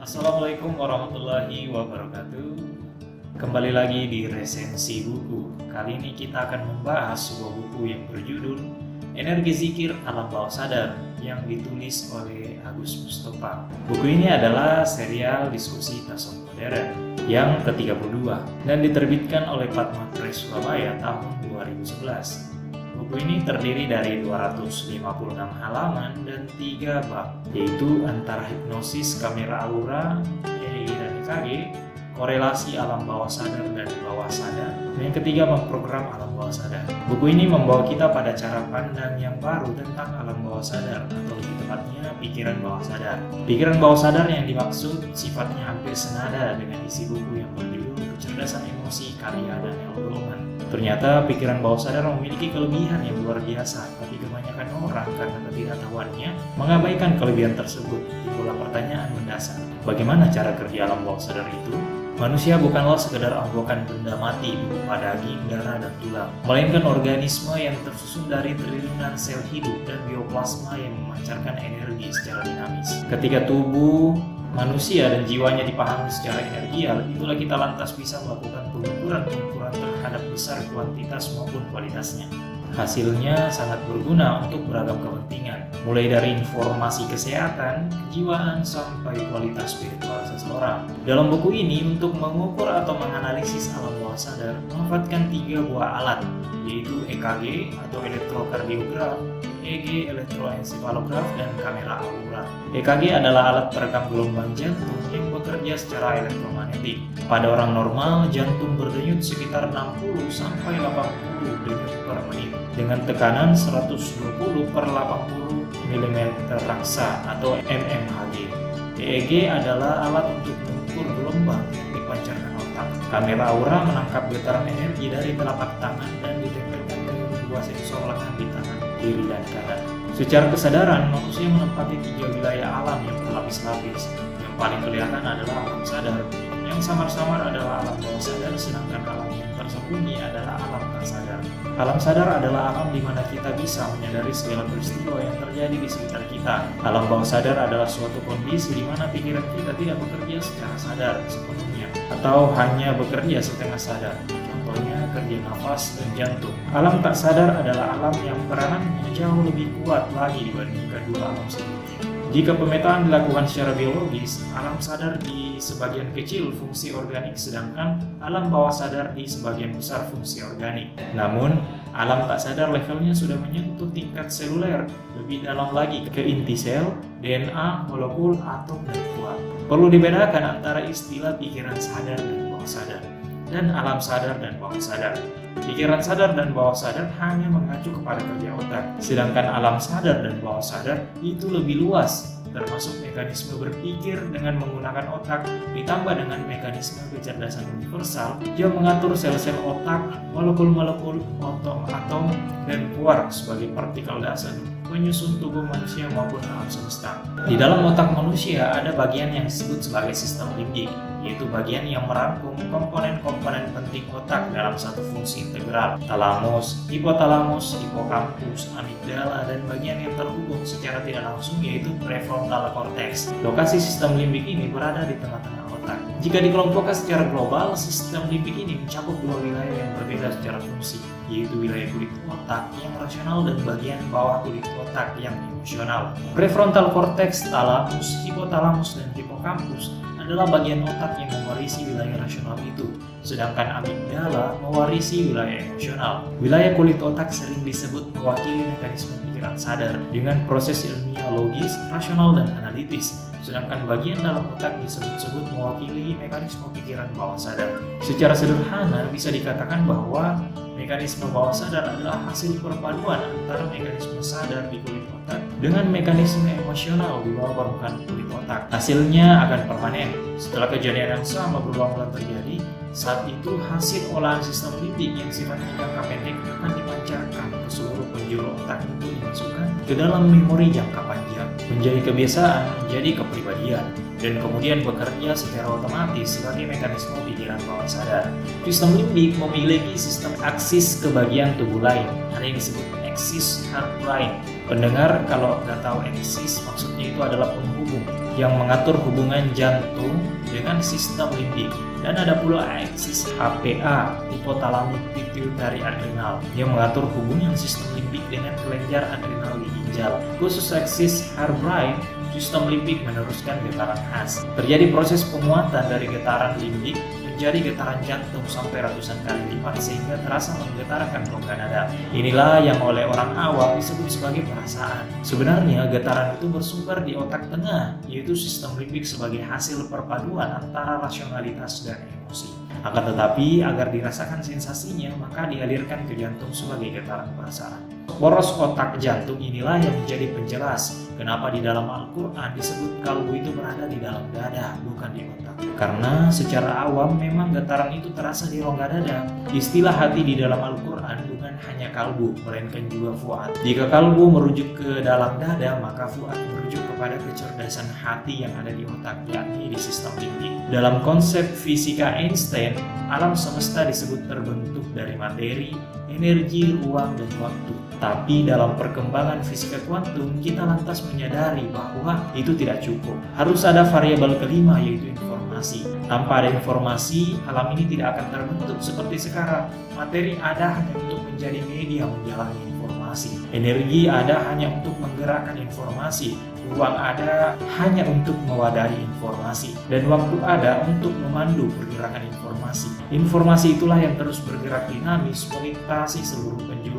Assalamualaikum warahmatullahi wabarakatuh. Kembali lagi di resensi buku. Kali ini kita akan membahas sebuah buku yang berjudul Energi Zikir Alam Bawah Sadar yang ditulis oleh Agus Mustafa. Buku ini adalah serial diskusi tasawuf modern yang ke-32 dan diterbitkan oleh Patma Press Surabaya tahun 2011. Buku ini terdiri dari 256 halaman dan 3 bab, yaitu antara hipnosis kamera aura, EEG dan EKG, korelasi alam bawah sadar dan bawah sadar, dan yang ketiga memprogram alam bawah sadar. Buku ini membawa kita pada cara pandang yang baru tentang alam bawah sadar, atau lebih tepatnya pikiran bawah sadar. Pikiran bawah sadar yang dimaksud sifatnya hampir senada dengan isi buku yang berjudul Kecerdasan Emosi Karya Daniel Goleman Ternyata pikiran bawah sadar memiliki kelebihan yang luar biasa, tapi kebanyakan orang karena ketidaktahuannya mengabaikan kelebihan tersebut. Itulah pertanyaan mendasar. Bagaimana cara kerja alam bawah sadar itu? Manusia bukanlah sekedar anggokan benda mati berupa daging, darah, dan tulang, melainkan organisme yang tersusun dari triliunan sel hidup dan bioplasma yang memancarkan energi secara dinamis. Ketika tubuh manusia dan jiwanya dipahami secara energial, itulah kita lantas bisa melakukan pengukuran-pengukuran terhadap besar kuantitas maupun kualitasnya. Hasilnya sangat berguna untuk beragam kepentingan, mulai dari informasi kesehatan, kejiwaan, sampai kualitas spiritual seseorang. Dalam buku ini, untuk mengukur atau menganalisis alam bawah sadar, memanfaatkan tiga buah alat, yaitu EKG atau elektrokardiograf, EEG, elektroencephalograf, dan kamera aura. EKG adalah alat perekam gelombang jantung yang bekerja secara elektromagnetik. Pada orang normal, jantung berdenyut sekitar 60 sampai 80 denyut per menit dengan tekanan 120 per 80 mm raksa atau mmHg. EEG adalah alat untuk mengukur gelombang yang dipancarkan otak. Kamera aura menangkap getaran energi dari telapak tangan dan ditempelkan kiri dan kanan. Secara kesadaran, manusia menempati tiga wilayah alam yang berlapis-lapis. Yang paling kelihatan adalah alam sadar, yang samar-samar adalah alam bawah sadar, sedangkan alam yang tersembunyi adalah alam tak sadar. Alam sadar adalah alam di mana kita bisa menyadari segala peristiwa yang terjadi di sekitar kita. Alam bawah sadar adalah suatu kondisi di mana pikiran kita tidak bekerja secara sadar sepenuhnya, atau hanya bekerja setengah sadar contohnya kerja nafas dan jantung. Alam tak sadar adalah alam yang peranannya jauh lebih kuat lagi dibandingkan dua alam sebelumnya. Jika pemetaan dilakukan secara biologis, alam sadar di sebagian kecil fungsi organik sedangkan alam bawah sadar di sebagian besar fungsi organik. Namun, alam tak sadar levelnya sudah menyentuh tingkat seluler, lebih dalam lagi ke inti sel, DNA, molekul, atom, dan kuat. Perlu dibedakan antara istilah pikiran sadar dan bawah sadar dan alam sadar dan bawah sadar. Pikiran sadar dan bawah sadar hanya mengacu kepada kerja otak, sedangkan alam sadar dan bawah sadar itu lebih luas, termasuk mekanisme berpikir dengan menggunakan otak ditambah dengan mekanisme kecerdasan universal yang mengatur sel-sel otak, molekul-molekul, atom-atom, dan quark sebagai partikel dasar menyusun tubuh manusia maupun alam semesta. Di dalam otak manusia ada bagian yang disebut sebagai sistem limbik, yaitu bagian yang merangkum komponen-komponen penting otak dalam satu fungsi integral. Talamus, hipotalamus, hipokampus, amigdala, dan bagian yang terhubung secara tidak langsung yaitu prefrontal cortex. Lokasi sistem limbik ini berada di tengah-tengah otak. Jika dikelompokkan secara global, sistem limbik ini mencakup dua wilayah yang berbeda secara fungsi, yaitu wilayah kulit otak yang rasional dan bagian bawah kulit otak yang emosional. Prefrontal cortex, talamus, hipotalamus, dan hipokampus adalah bagian otak yang mewarisi wilayah rasional itu, sedangkan amigdala mewarisi wilayah emosional. Wilayah kulit otak sering disebut mewakili mekanisme pikiran sadar dengan proses ilmiah logis, rasional, dan analitis, sedangkan bagian dalam otak disebut-sebut mewakili mekanisme pikiran bawah sadar. Secara sederhana bisa dikatakan bahwa mekanisme bawah sadar adalah hasil perpaduan antara mekanisme sadar di kulit otak dengan mekanisme emosional di bawah permukaan kulit otak. Hasilnya akan permanen. Setelah kejadian yang sama berulang-ulang terjadi, saat itu hasil olahan sistem limbik yang sifatnya jangka pendek akan dipancarkan ke seluruh penjuru otak itu dimasukkan ke dalam memori jangka panjang, menjadi kebiasaan, menjadi kepribadian, dan kemudian bekerja secara otomatis sebagai mekanisme pikiran bawah sadar. Sistem limbik memiliki sistem aksis ke bagian tubuh lain, ada yang disebut axis heart brain. Pendengar kalau nggak tahu axis maksudnya itu adalah penghubung yang mengatur hubungan jantung dengan sistem limbik dan ada pula aksis HPA hipotalamus pituitary adrenal yang mengatur hubungan sistem limbik dengan kelenjar adrenal di ginjal. Khusus aksis Harbrine sistem limbik meneruskan getaran khas. Terjadi proses penguatan dari getaran limbik menjadi getaran jantung sampai ratusan kali lipat sehingga terasa menggetarkan rongga dada. Inilah yang oleh orang awam disebut sebagai perasaan. Sebenarnya getaran itu bersumber di otak tengah, yaitu sistem limbik sebagai hasil perpaduan antara rasionalitas dan emosi. Akan tetapi, agar dirasakan sensasinya, maka dialirkan ke jantung sebagai getaran perasaan. Poros otak jantung inilah yang menjadi penjelas kenapa di dalam Al-Quran disebut kalbu itu berada di dalam dada, bukan di otak. Karena secara awam memang getaran itu terasa di rongga dada. Istilah hati di dalam Al-Quran bukan hanya kalbu, melainkan juga fuad. Jika kalbu merujuk ke dalam dada, maka fuad merujuk kepada kecerdasan hati yang ada di otak, yakni di sistem limbik. Dalam konsep fisika Einstein, alam semesta disebut terbentuk dari materi, energi, ruang, dan waktu. Tapi dalam perkembangan fisika kuantum, kita lantas menyadari bahwa itu tidak cukup. Harus ada variabel kelima yaitu informasi. Tanpa ada informasi, alam ini tidak akan terbentuk seperti sekarang. Materi ada hanya untuk menjadi media menjalani informasi. Energi ada hanya untuk menggerakkan informasi ruang ada hanya untuk mewadahi informasi, dan waktu ada untuk memandu pergerakan informasi. Informasi itulah yang terus bergerak dinamis melintasi seluruh penjuru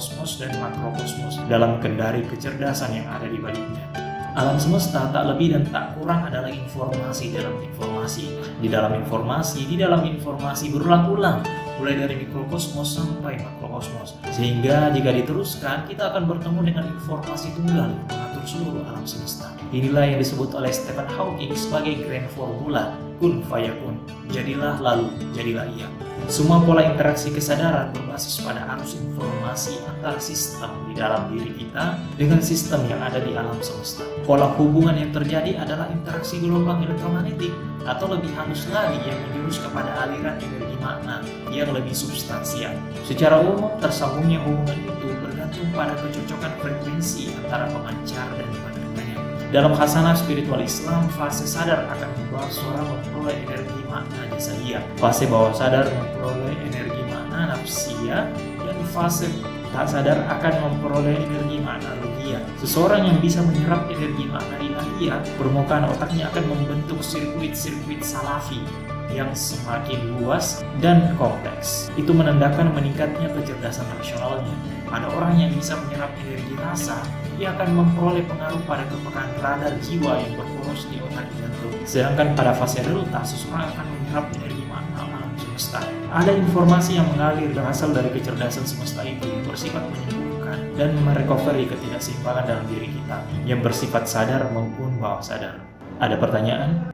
mikrokosmos dan makrokosmos dalam kendari kecerdasan yang ada di baliknya. Alam semesta tak lebih dan tak kurang adalah informasi dalam informasi, di dalam informasi, di dalam informasi berulang-ulang, mulai dari mikrokosmos sampai makrokosmos. Sehingga jika diteruskan, kita akan bertemu dengan informasi tunggal mengatur seluruh alam semesta. Inilah yang disebut oleh Stephen Hawking sebagai grand formula kun fayakun. Jadilah lalu, jadilah ia. Semua pola interaksi kesadaran berbasis pada arus informasi antar sistem di dalam diri kita dengan sistem yang ada di alam semesta. Pola hubungan yang terjadi adalah interaksi gelombang elektromagnetik atau lebih halus lagi yang menjurus kepada aliran energi makna yang lebih substansial. Secara umum, tersambungnya hubungan itu bergantung pada kecocokan frekuensi antara pemancar dan penerimanya. Dalam khasanah spiritual Islam, fase sadar akan membawa suara memperoleh energi makna jasadia. Fase bawah sadar memperoleh energi makna nafsia dan fase tak sadar akan memperoleh energi makna rugia. Seseorang yang bisa menyerap energi makna ilahiyah, permukaan otaknya akan membentuk sirkuit-sirkuit salafi yang semakin luas dan kompleks. Itu menandakan meningkatnya kecerdasan rasionalnya. Pada orang yang bisa menyerap energi rasa, ia akan memperoleh pengaruh pada kepekaan radar jiwa yang berfokus di otak jantung. Sedangkan pada fase delta, seseorang akan menyerap energi makna alam semesta. Ada informasi yang mengalir berasal dari kecerdasan semesta itu yang bersifat menyembuhkan dan merecovery ketidakseimbangan dalam diri kita yang bersifat sadar maupun bawah sadar. Ada pertanyaan?